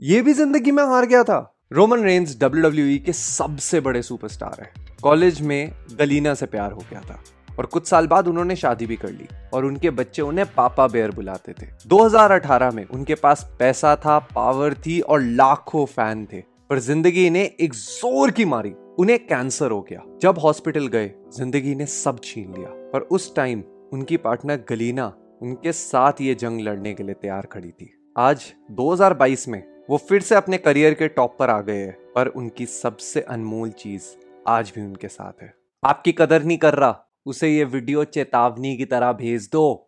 ये भी ज़िंदगी में हार गया था। रोमन रेंस डब्ल्यू के सबसे बड़े सुपरस्टार हैं। कॉलेज में गलीना से प्यार हो गया था और कुछ साल बाद उन्होंने शादी भी कर ली और उनके बच्चे उन्हें पापा बेयर बुलाते थे। 2018 में उनके पास पैसा था पावर थी और लाखों फ़ैन थे, पर ज़िंदगी ने एक ज़ोर की मारी। उन्हें कैंसर हो गया। जब हॉस्पिटल गए, ज़िंदगी ने सब छीन लिया पर उस टाइम उनकी पार्टनर गलीना उनके साथ ये जंग लड़ने के लिए तैयार खड़ी थी। आज 2022 में वो फिर से अपने करियर के टॉप पर आ गए हैं पर उनकी सबसे अनमोल चीज़ आज भी उनके साथ है। आपकी कदर नहीं कर रहा। उसे ये वीडियो चेतावनी की तरह भेज दो।